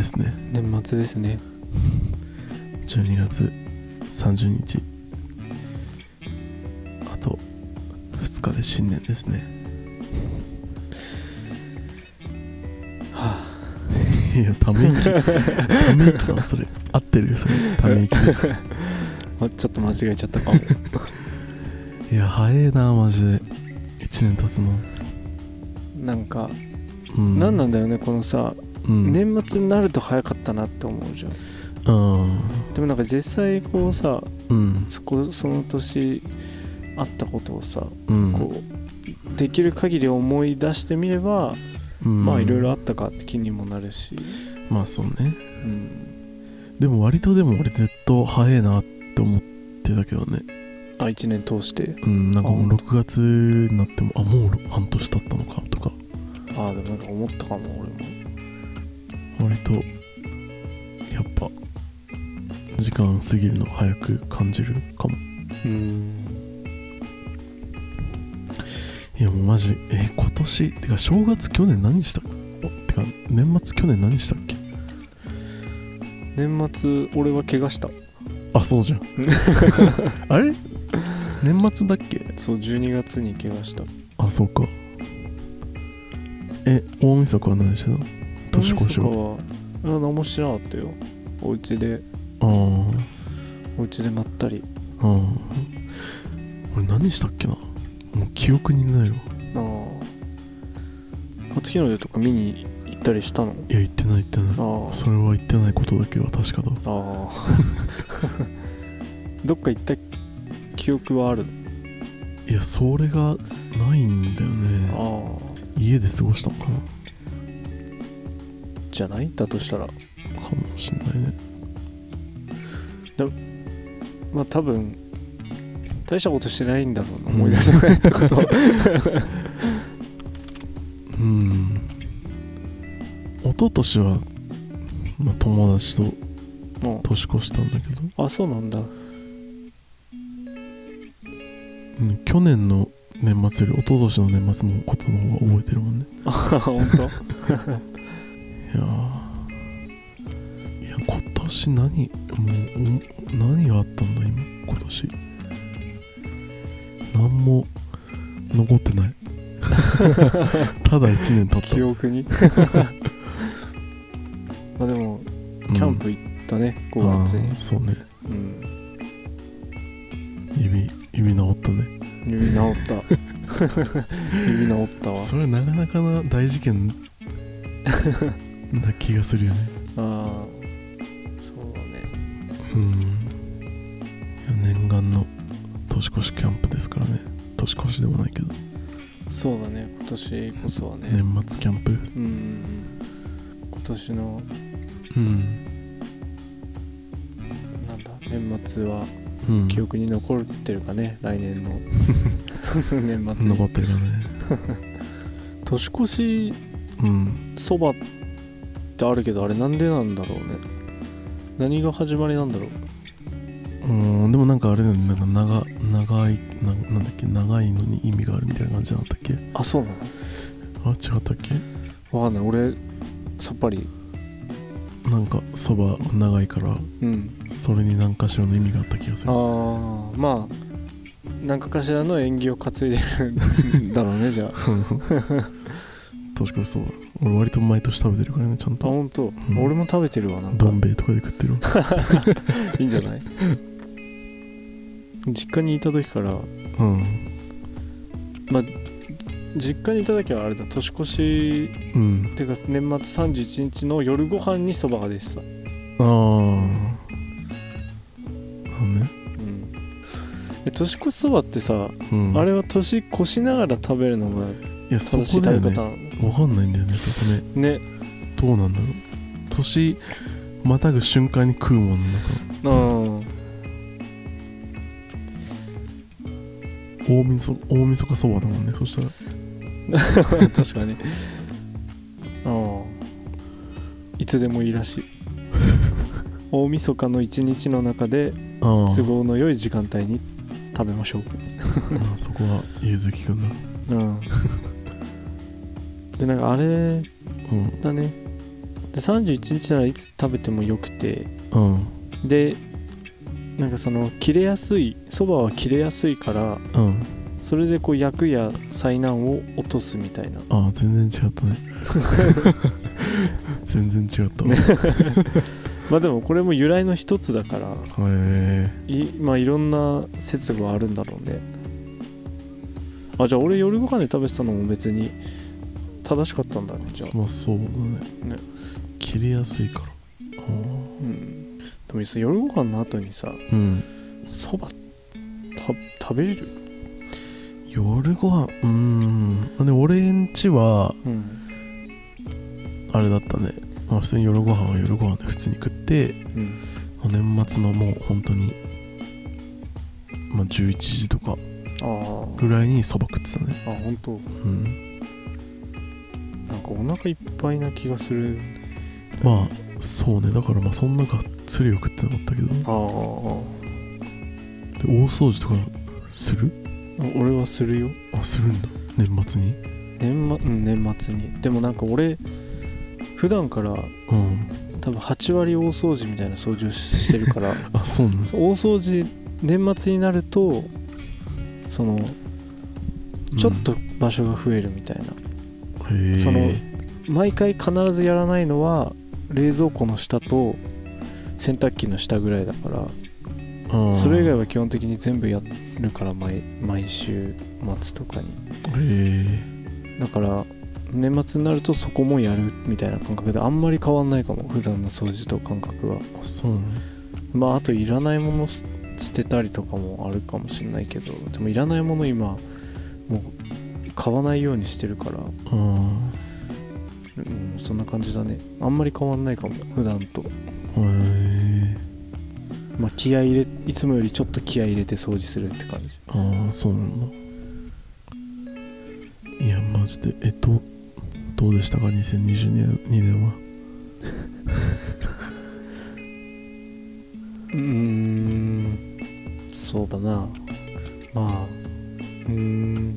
ですね。年末ですね。12月30日。あと2日で新年ですね。はいやため息。ため息だそれ。合ってるよそれ。ため息。ちょっと間違えちゃったかも。いや早えなマジで。1年経つの。なんか、うん。何なんだよねこのさ、うん。年末になると早かったなって思うじゃん。うん。でもなんか実際こうさうん。そこその年あったことをさ、うん。こうできる限り思い出してみれば、うん。まあいろいろあったかって気にもなるし、まあそうね。うん、でも割とでも俺ずっと早えなって思ってたけどね。あ1年通して？うんなんかもうあ本当6月になってもあもう半年経ったのかとか。ああでもなんか思ったかも俺も割とやっぱ時間過ぎるの早く感じるかも。うん。いやもうマジえ今年てか正月去年何したおてか年末去年何したっけ？年末俺は怪我した。あそうじゃん。あれ？年末だっけ？そう12月に怪我した。あそうか。え大晦日は何してたの？年越しは何もしてなか。ったよ。お家で。あーお家でまったり。あー俺何したっけな？もう記憶にないわ。ああ。初日の出とか見に行ったりしたの？いや言ってない言ってない。ああ。それは言ってないことだけは確かだ。ああ。どっか行った記憶はあるいやそれがないんだよね。ああ。家で過ごしたのかなじゃない？だとしたら。かもしんないね。まあ多分大したことしてないんだろうな思い出せないってこと。はうん。一昨年は、まあ、友達とも年越したんだけど、うあそうなんだ。うん、去年の年末より一昨年の年末のことの方が覚えてるもんね。あ本当？いやー。いや今年何もうお何があったんだ今？今年。何も残ってない。ただ1年経った。記憶に？まあでもうん。キャンプ行ったね、5月に。そうね。うん。指指治ったね。指治った。指治ったわ。それなかなかな大事件な気がするよね。ああそうだね。うん。念願の年越しキャンプですからね。年越しでもないけど。そうだね。今年こそはね。年末キャンプ。うん。今年のうん。なんだ年末はうん。記憶に残ってるかね？来年の。年末に。残ってるよね。年越しうん。そばってあるけどあれなんでなんだろうね。何が始まりなんだろう。うんでもなんかあれだよね。なんか長長いななんだっけ？長いのに意味があるみたいな感じなかったっけ？あそうなの？あ違ったっけ？わかんない。俺さっぱり。なんかそば長いからうん。それに何かしらの意味があった気がする。ああまあ何かかしらの縁起を担いでるんだろうねじゃあ。年越しそば俺割と毎年食べてるからねちゃんあと本当、ん。俺も食べてるわなんか。どん兵衛とかで食ってるわ。いいんじゃない？実家にいた時から。うん。実家にいた時はあれだ年越し。うん。っていうか年末31日の夜ご飯にそばが出てた。ああなんねうん。え年越しそばってさ、うん。あれは年越しながら食べるのがいやそ正しい食べ方なんだわかんないんだよねそこね。ね。どうなんだろう。年またぐ瞬間に食うもんなんか。うん大みそ大晦日そばだもんねそしたら。確かに。ああ。いつでもいいらしい。大晦日の一日の中で都合の良い時間帯に食べましょう。まあそこは融通きくんだ。うんでなんかあれうん。だね。で31日ならいつ食べてもよくて。うん。でなんかその切れやすいそばは切れやすいからうん。それでこう薬や災難を落とすみたいな。ああ全然違ったね。全然違ったわ。へまあでもこれも由来の一つだからえいまあいろんな説があるんだろうね。あじゃあ俺夜ご飯で食べてたのも別に正しかったんだねじゃあ。まあそうだね。ね。切れやすいから。あうん。でもさ夜ご飯の後にさあうん。そば食べれる？夜ご飯うーん。あでも俺んちはうん。あれだったね。まあ普通に夜ご飯は夜ご飯で普通に食ってうん。年末のもう本当にまあ11時とかあぐらいにそば食ってたね。ああ本当。うんかお腹いっぱいな気がする。まあそうね。だからまあそんながっつりは食ってなかったけど。でああ大掃除とかする？俺はするよ。あするんだ。年末に？年,、まうん、年末に。でもなんか俺普段からうん。多分8割大掃除みたいな掃除をしてるから。あそうなんだ大掃除年末になるとそのちょっと場所が増えるみたいな、その毎回必ずやらないのは冷蔵庫の下と洗濯機の下ぐらいだからそれ以外は基本的に全部やるから毎毎週末とかに。へだから年末になるとそこもやるみたいな感覚であんまり変わんないかも普段の掃除と感覚は。そうなのまああといらないものす捨てたりとかもあるかもしれないけどでもいらないもの今もう買わないようにしてるから。あうんそんな感じだね。あんまり変わんないかも普段と。あへえまあ気合い入れいつもよりちょっと気合い入れて掃除するって感じ。ああそうなんだいやマジで。えっとどうでしたか？2022年は。うーんそうだな。まあうーん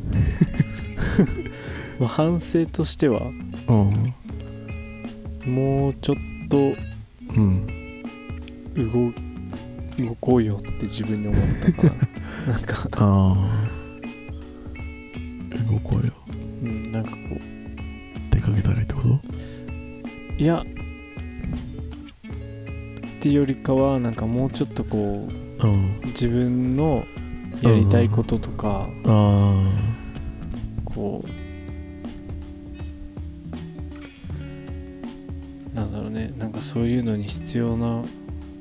まあ反省としてはうん。もうちょっとうん。動動こうよって自分に思ったかな なんか、ああ。動こうよ。うん、なんかこう。出かけたりってこと？いや。っていうよりかはなんかもうちょっとこううん。自分のやりたいこととか、あ。こうそういうのに必要な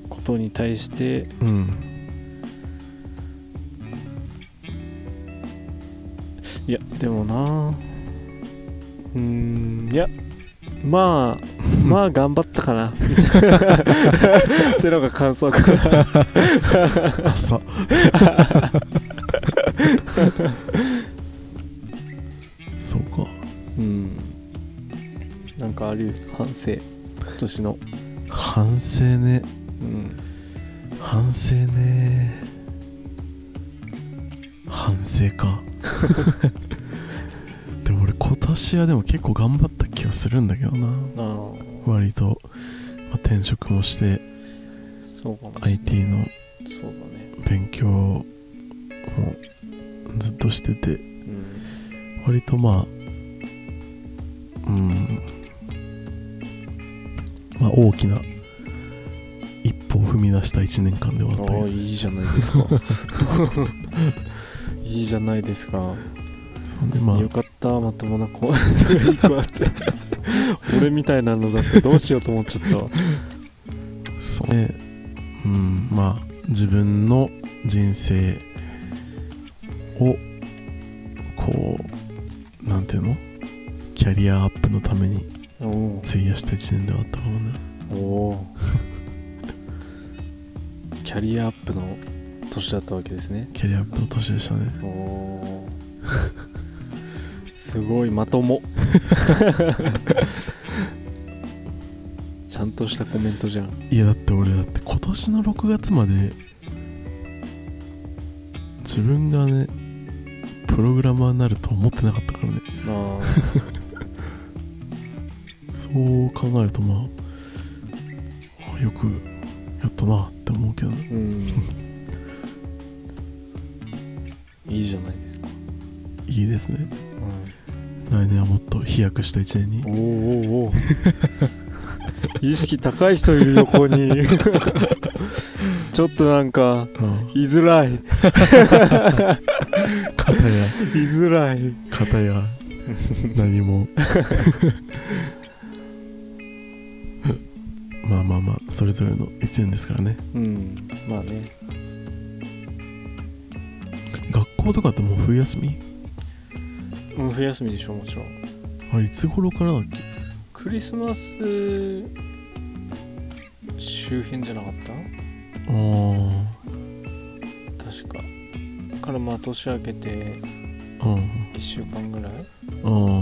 ことに対してあうん。いやでもなうーんいやまあ まあ頑張ったかな。ってのが感想かな。朝。そうか。うん。なんかある反省。今年の。反省ね。うん。反省ね。反省か。でも俺今年はでも結構頑張った気がするんだけどな。あ割と、まあ、転職もして。あそうかもしれない。IT の。そうだね。勉強もずっとしてて。うん。割とまあうんまあ大きな一歩を踏み出した1年間ではあったああいいじゃないですか。いいじゃないですか。そうねまあよかったまともな 子が一個あって俺みたいなのだってどうしようと思っちゃった。わそう。ねうんまあ自分の人生をこうなんてていうの？キャリアアップのために費やした1年ではあったかもね。おお キャリアアップの年だったわけですね。キャリアアップの年でしたね。おおすごいまとも。ちゃんとしたコメントじゃん。いやだって俺だって今年の6月まで自分がねプログラマーになると思ってなかったからね。あそう考えるとまああよくやったなって思うけどね。ーうん。いいじゃないですか、いいですね。来年はもっと飛躍した1年に。おおおお 意識高い人いる横に。ちょっとなんかあ居づらい。あ 片や。居づらい。片や。何もあまあまあそれぞれの1年ですからね。うんまあね。学校とかってもう冬休み？もう冬休みでしょもちろん。あれいつ頃からだっけ？クリスマス周辺じゃなかった？あ確か。からまあ年明けてあうん。1週間ぐらい？あか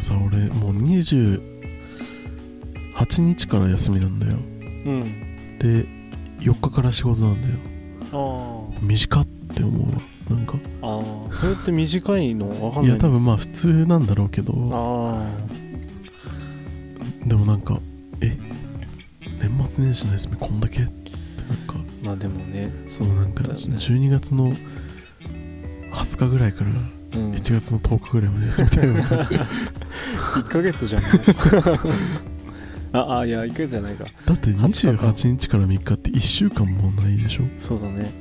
もさ俺もう28日から休みなんだよ。うん。で4日から仕事なんだよ。あ短って思うわ。なんか。あああそれって短いの？わかんない。いや多分まあ普通なんだろうけど。あでもなんかえ？年末年始の休みこんだけ？ってなんか。あまあでもねそのなんかだよね12月の20日ぐらいからうん、1月の10日ぐらいまで休みたいよ1ヶ月じゃんもうああいや1ヶ月じゃないか。だって20日か28日から3日って1週間もないでしょ。そうだね。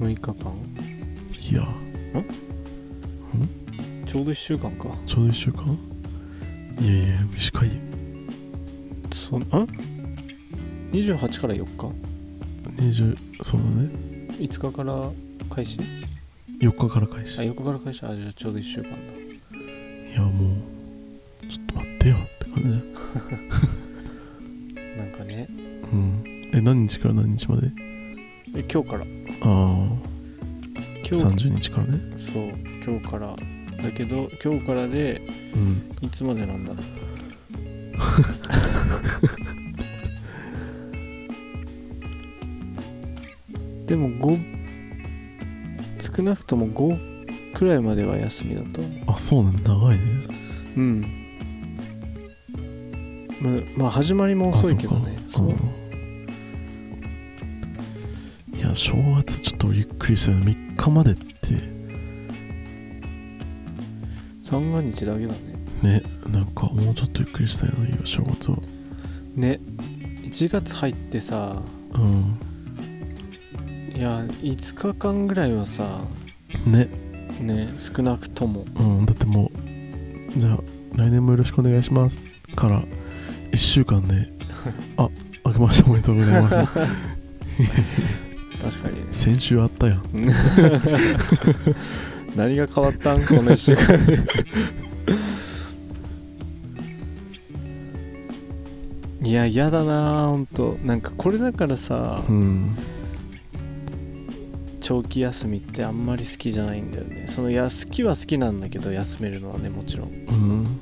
6日間。いや。ちょうど1週間か。ちょうど1週間？いやいや短い。よそんあ28から4日？20そうだね。5日から開始？4日から開始。あ4日から開始？あじゃあちょうど1週間だ。いやもうちょっと待ってよって感じ。ね なんかね。うん。え何日から何日まで？え今日から。ああ。今日。30日からね。そう今日から。だけど今日からでうん。いつまでなんだろう。でも5少なくとも5くらいまでは休みだと。思うあそうね長いね。うん。ままあ始まりも遅いけどね。あそう。かう。んいや正月ちょっとゆっくりしたよ3日までって。三が日だけだね。ねなんかもうちょっとゆっくりしたいの正月は。ね。1月入ってさうんいや5日間ぐらいはさね。ね少なくとも。うんだってもうじゃあ来年もよろしくお願いします。から1週間で あ明けましておめでとうございます。確かに。ね先週あったやん。何が変わったん？この1週間。でいや嫌だなほんと。なんかこれだからさうん長期休みってあんまり好きじゃないんだよね。そのいや好きは好きなんだけど休めるのはねもちろん。うん。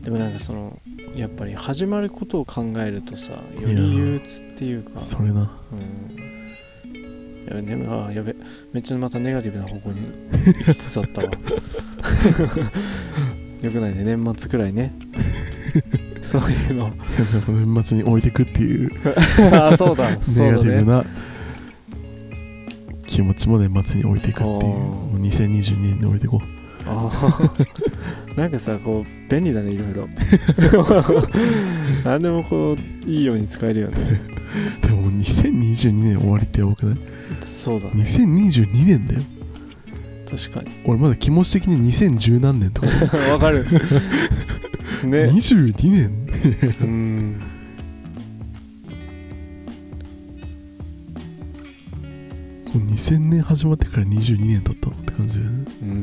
でもなんかそのやっぱり始まることを考えるとさより憂鬱っていうか。それなうん。やべでもあやべめっちゃまたネガティブな方向に行きつつあったわ。よくないね年末くらいね。そういうの。年末に置いてくっていう。あそうだ。そうだね気持ちも年末に置いていくっていう。あー。もう2022年に置いていこあー。なんかさこう便利だねいろいろ。何でもこういいように使えるよね。う でももう2022年終わりってやばくない？そうだね。2022年だよ。確かに。俺まだ気持ち的に2010何年とか。わかる。ね。22年。うんもう2000年始まってから22年経ったのって感じだよね。うん。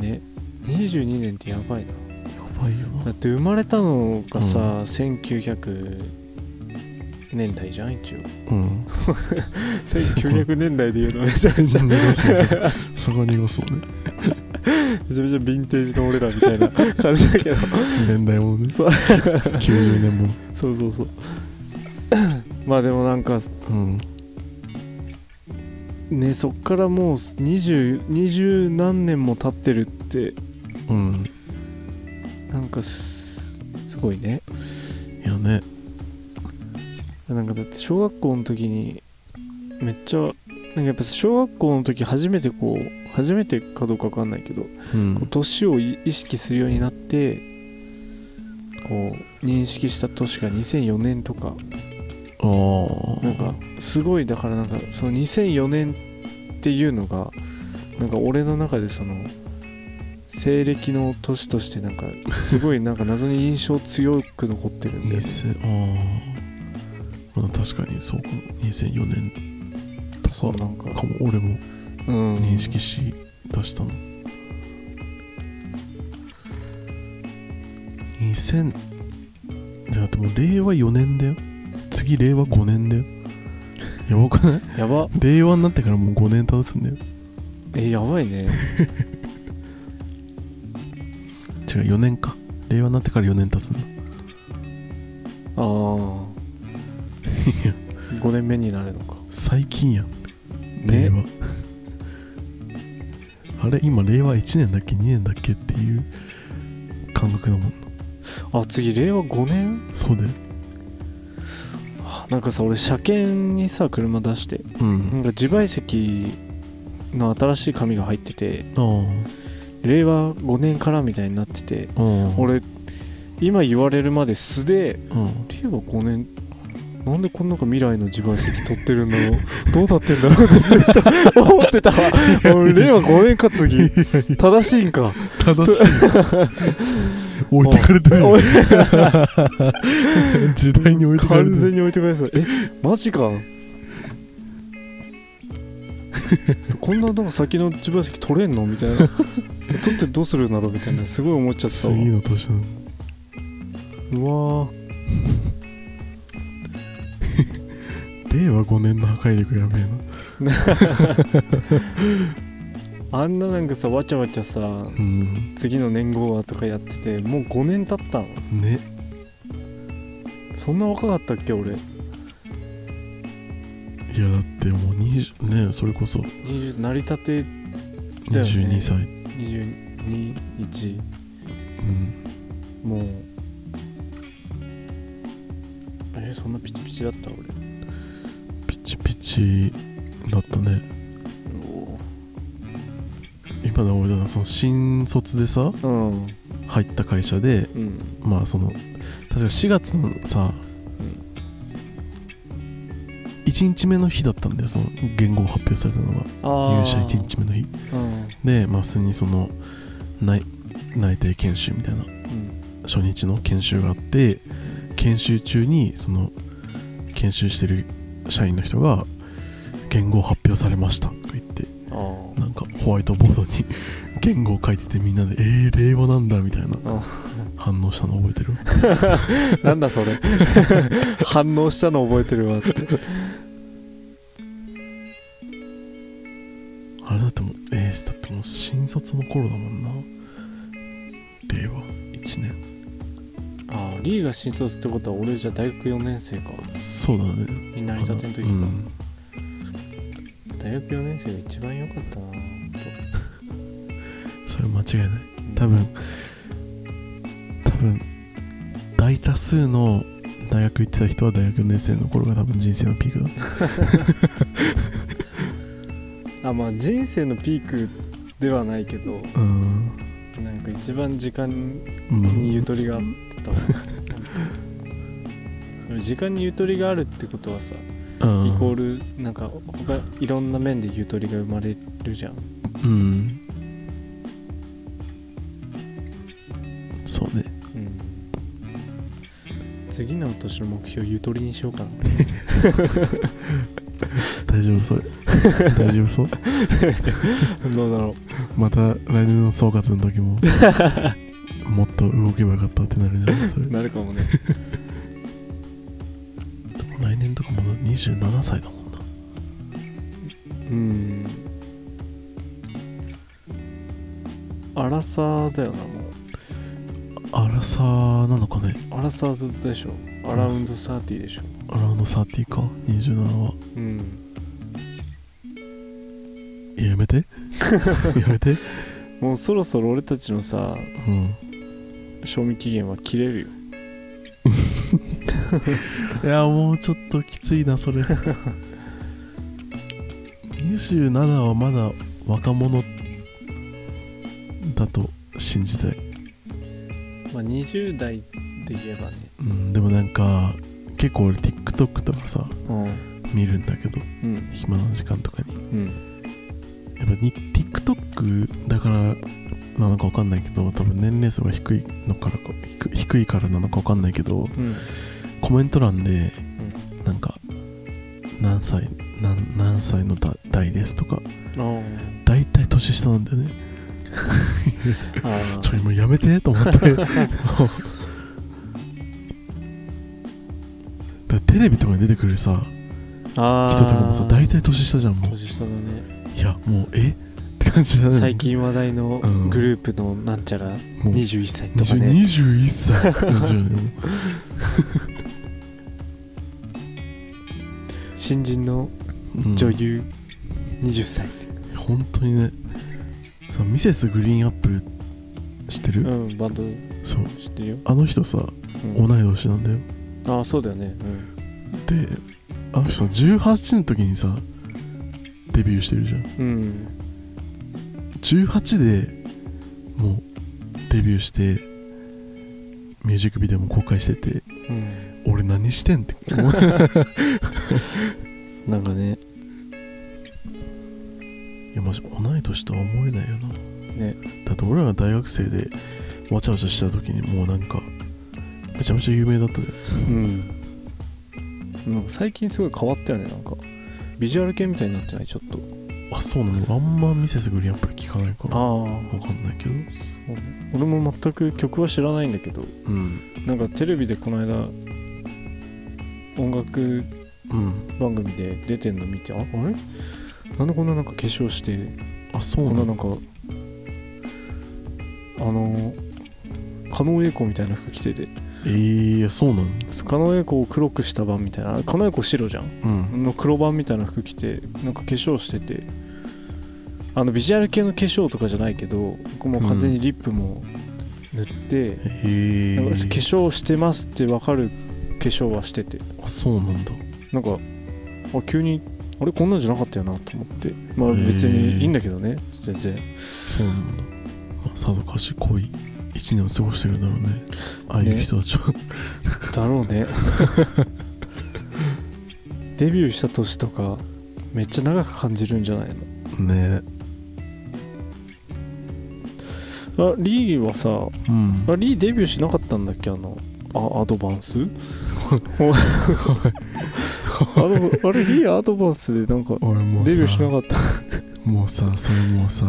ね22年ってやばいな。やばいよ。なだって生まれたのがさ、1900年代じゃん一応。うん。1900年代で言うの めちゃめちゃそこ濁そうねちゃめちゃヴィンテージの俺らみたいな感じだけど。年代物ね。そう。90年物 そうそうそうまあでもなんかうん。ねそっからもう20 20何年も経ってるってうん。なんかすすごいね。いやね。なんかだって小学校の時にめっちゃなんかやっぱ小学校の時初めてこう初めてかどうか分かんないけどうん。年をい意識するようになってこう認識した年が2004年とかなんかすごいだからなんかその2004年っていうのがなんか俺の中でその西暦の年としてなんかすごいなんか謎に印象強く残ってるんだよね。2000 ああまあ確かにそうか。も2004年とかそうなんか。かも俺もうん。認識し出したの、2000じゃだってもう令和4年だよ次令和5年だよ。やばくない？やば。令和になってからもう5年経つんだよ。えやばいね。違う4年か。令和になってから4年経つんだ。ああいや。5年目になるのか。最近やん。ね。令和。あれ今令和1年だっけ？2年だっけ？っていう感覚だもんな。あ次令和5年？そうだよ。あなんかさ俺車検にさ車出してうん。なんか自賠責の新しい紙が入っててあ令和5年からみたいになってて俺今言われるまで素でうん。令和5年なんでこんなんか未来の自賠責取ってるんだろう？どうなってんだろう？ってずっと思ってたわ 俺令和5年か次正しいんか。正しい 置いてかれてる。よ 時代に置いてかれてる。完全に置いてかれてたえマジか。こんななんか先の自賠責取れんの？みたいな。取ってどうするんだろう？みたいな。すごい思っちゃってたわ。次の年のうわー。令和5年の破壊力やべえなあんななんかさわちゃわちゃさうん。次の年号はとかやっててもう5年経ったの。ね。そんな若かったっけ俺？いやだってもう20ねそれこそ。20成り立てだよね。22歳、221うん、もう。えそんなピチピチだった俺？ピチピチだったね。お今だ俺その新卒でさうん。入った会社でうん。まあその確か4月のさ、1日目の日だったんだよその言語を発表されたのが。あ入社1日目の日。うん。でまあ普通にその内内定研修みたいなうん。初日の研修があって研修中にその研修してる社員の人が言語を発表されましたなんかホワイトボードに言語を書いててみんなでえー、令和なんだみたいなあ反応したの覚えてる？なんだそれ。反応したの覚えてるわって。あれだってもうえー、だってもう新卒の頃だもんな。令和1年。ああリーが新卒ってことは俺じゃ大学4年生か。そうだね。になりたての時か、うん大学4年生が一番良かったなそれ間違いない。と多分多分大多数の大学行ってた人は大学4年生の頃が多分人生のピークだ。あまあ人生のピークではないけどうん。なんか一番時間うん。にゆとりがあってたわ。本当時間にゆとりがあるってことはさうん。イコールなんか他いろんな面でゆとりが生まれるじゃん。うん。そうね。うん。次の年の目標ゆとりにしようかな。大丈夫それ大丈夫そう。どうだろまた来年の総括の時も もっと動けばよかったってなるじゃんそれ。うなるかもね年とかまだ27歳だもんな。うん。アラサーだよなもう。アラサーなのかね。アラサーでしょ。アラウンド30でしょ。アラウンド30か。27は。うん。いややめて。やめて。もうそろそろ俺たちのさうん。賞味期限は切れるよ いやもうちょっときついなそれ。27はまだ若者だと信じたい、まあ20代で言えばね。うん、でもなんか結構俺 TikTok とかさうん見るんだけどうん。暇な時間とかに。うんやっぱに TikTok だからなのか分かんないけど多分年齢層が低いのからか低低いからなのか分かんないけどうんコメント欄でなんか何歳何何歳のだ代ですとかあ大体年下なんだよね。ちょもうやめてと思って。テレビとかに出てくるさあ人とかもさ大体年下じゃんも年下だね。ういやもうえ？って感じだね。最近話題のうん。グループのなんちゃら？もう。21歳とか20ね21歳って感じだよね新人のうん。女優20歳。本当にね。さミセスグリーンアップル知ってる、うんバンド。そう。知ってるよ、あの人さうん。同い年なんだよ。ああそうだよね。であの人さ18の時にさデビューしてるじゃん。うん、うん、18でもうデビューしてミュージックビデオも公開してて。うん俺何してんって なんかね。いやマジ同い年とは思えないよな。ね。だって俺らが大学生でわちゃわちゃした時にもうなんかめちゃめちゃ有名だったじうん。なんか最近すごい変わったよねなんか。ビジュアル系みたいになってない？ちょっと。ゃんあそうなの？あんまミセスグリーンアップル聞かないから。ああわかんないけど。俺も全く曲は知らないんだけど。うん。なんかテレビでこの間音楽うん番組で出てんの見てああれ？なんでこんななんか化粧してあそうこんななんかあの狩野英孝みたいな服着てて。えー、そうなの？狩野英孝を黒くした版みたいな。狩野英孝白じゃん？うん。の黒版みたいな服着てなんか化粧してて。あのビジュアル系の化粧とかじゃないけどこうもう完全にリップも塗って、へえなんか化粧してますって分かる化粧はしてて。あそうなんだ。なんかあ急にあれこんなんじゃなかったよなと思って。まあ別にいいんだけどね全然。そうなんだ、まあ、さぞかし濃い一年を過ごしてるんだろうね。ああいう人たちは、だろうね。デビューした年とかめっちゃ長く感じるんじゃないね。のあリーはさうん。あリーデビューしなかったんだっけ？あのあアドバンス？あれリーアドバンスでなんか俺もうさデビューしなかった？もうさそれもうさ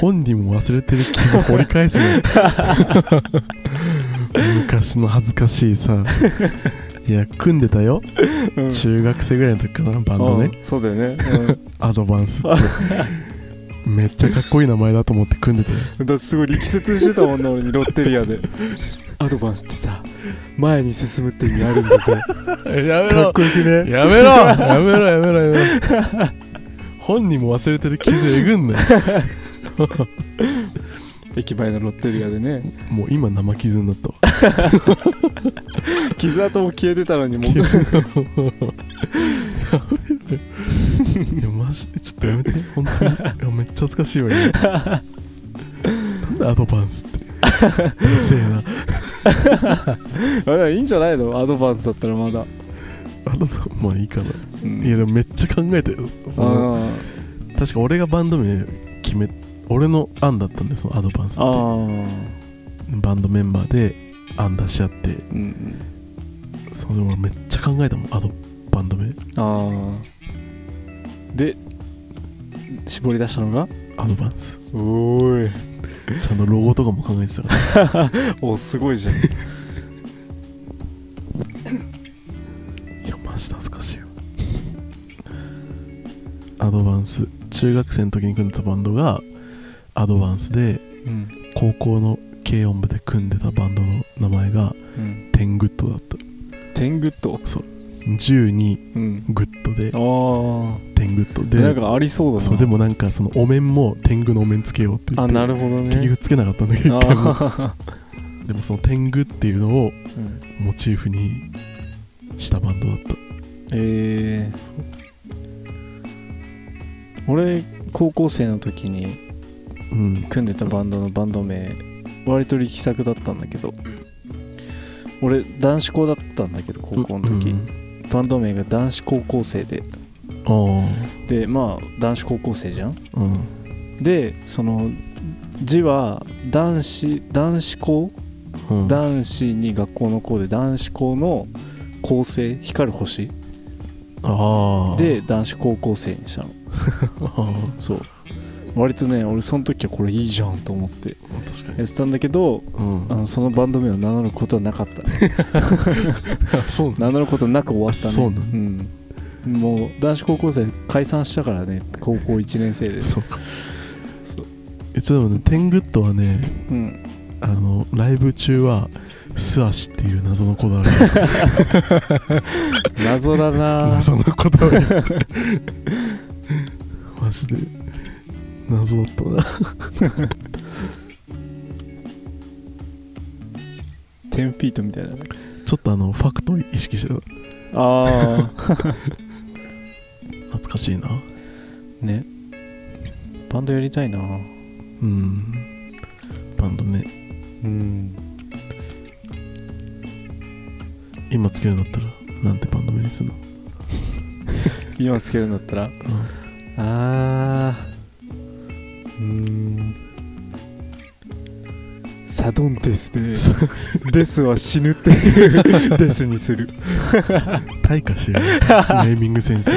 本人も忘れてる傷掘り返すね。昔の恥ずかしいさ。いや組んでたよ。うん。中学生ぐらいの時かなバンドね。うんそうだよね、アドバンスって。めっちゃかっこいい名前だと思って組んでて。うん、だってすごい力説してたもんな俺にロッテリアでアドバンスってさ前に進むって意味あるんだぜ。やめかっこよくね？やめろ。やめろやめろやめろ。本人も忘れてる傷えぐんなよ。駅前のロッテリアでね。もう今生傷になったわ。傷跡も消えてたのにも。う傷いやマジで。ちょっとやめて。本当に。いやめっちゃ恥ずかしいわ今。なんでアドバンスって。うせえなあでもいいんじゃないの？アドバンスだったらまだ、アドバまあいいかな。うん。いやでもめっちゃ考えたよそのあ確か俺がバンド名決め俺の案だったんでそのアドバンスって。ああ。バンドメンバーで案出し合って。うんうん。それ俺めっちゃ考えたもんあのバンド名。ああ。で絞り出したのが？アドバンス。おーいちゃんとロゴとかも考えてたから。おすごいじゃん。いやマジで恥ずかしいよアドバンス。中学生の時に組んでたバンドがアドバンスでうん高校の軽音部で組んでたバンドの名前がうん。テングッドだった。テングッド？10にうん。グッドであテングッドあなんでかありそうだな。そうでもなんかそのお面も天狗のお面つけようって言あってなるほどね。結局つけなかったんだけどあ一回もー。でもその天狗っていうのをうん。モチーフにしたバンドだった。えー、俺高校生の時にうん。組んでたバンドのバンド名割と力作だったんだけど俺男子校だったんだけど高校の時、うんバンド名が男子高校生で。でまあ男子高校生じゃん。うん。でその字は男子男子校うん。男子に学校の校で男子校の構成光る星。で男子高校生にしたの。あ。そう割とね俺その時はこれいいじゃんと思ってやってたんだけどうん。あのそのバンド名を名乗ることはなかった。名乗ることなく終わったね。そうなんだ。うん。もう男子高校生解散したからね高校1年生で。そう。かそう。えちょっとでもねテングッドはねうん。あのライブ中は素足っていう謎のこだわり謎だな 謎のこだわりマジで謎だったな。10-FEET みたいなねちょっとあのファクトを意識してた。ああ 懐かしいな。ね。バンドやりたいな。うん。バンドね。うん。今つけるんだったらなんてバンド名にするの？今つけるんだったら？あーうーん。サドンデスで デスは死ぬっていう デスにする。退化してる ネーミング先生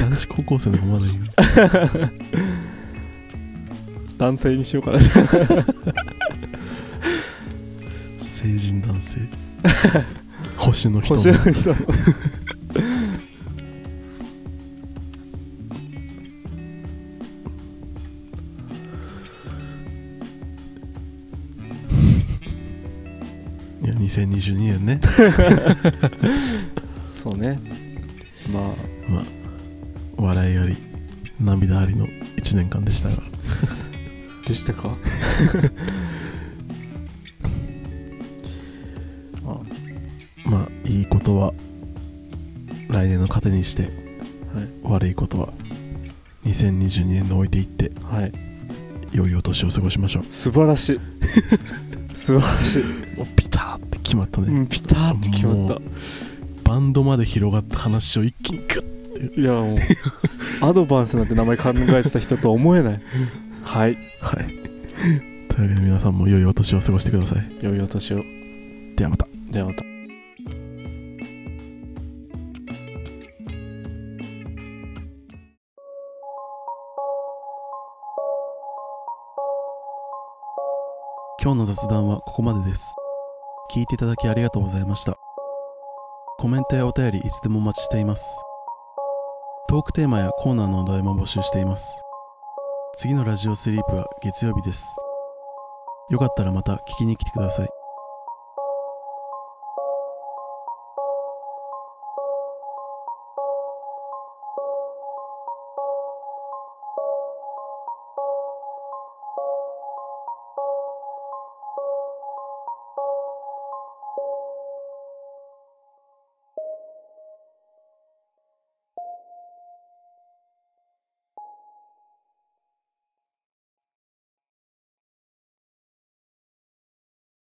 男子高校生でもまだいいの男性にしようかな。成人男性。星の人。星の人2022年ね そうね。まあ。まあ笑いあり涙ありの1年間でしたが。でしたか？あ。まあいいことは来年の糧にしてはい。悪いことは2022年に置いていってはい。良いお年を過ごしましょう。素晴らしい。素晴らしい、決まったね、うん、ピターって決まった。もバンドまで広がった話を一気にグッいやもうアドバンスなんて名前考えてた人とは思えない。はい。はい。というわけで皆さんも良いお年を過ごしてください。良いお年を。ではまた。ではまた。今日の雑談はここまでです聞いていただきありがとうございました。コメントやお便りいつでもお待ちしています。トークテーマやコーナーのお題も募集しています。次のラジオスリープは月曜日です。よかったらまた聞きに来てください。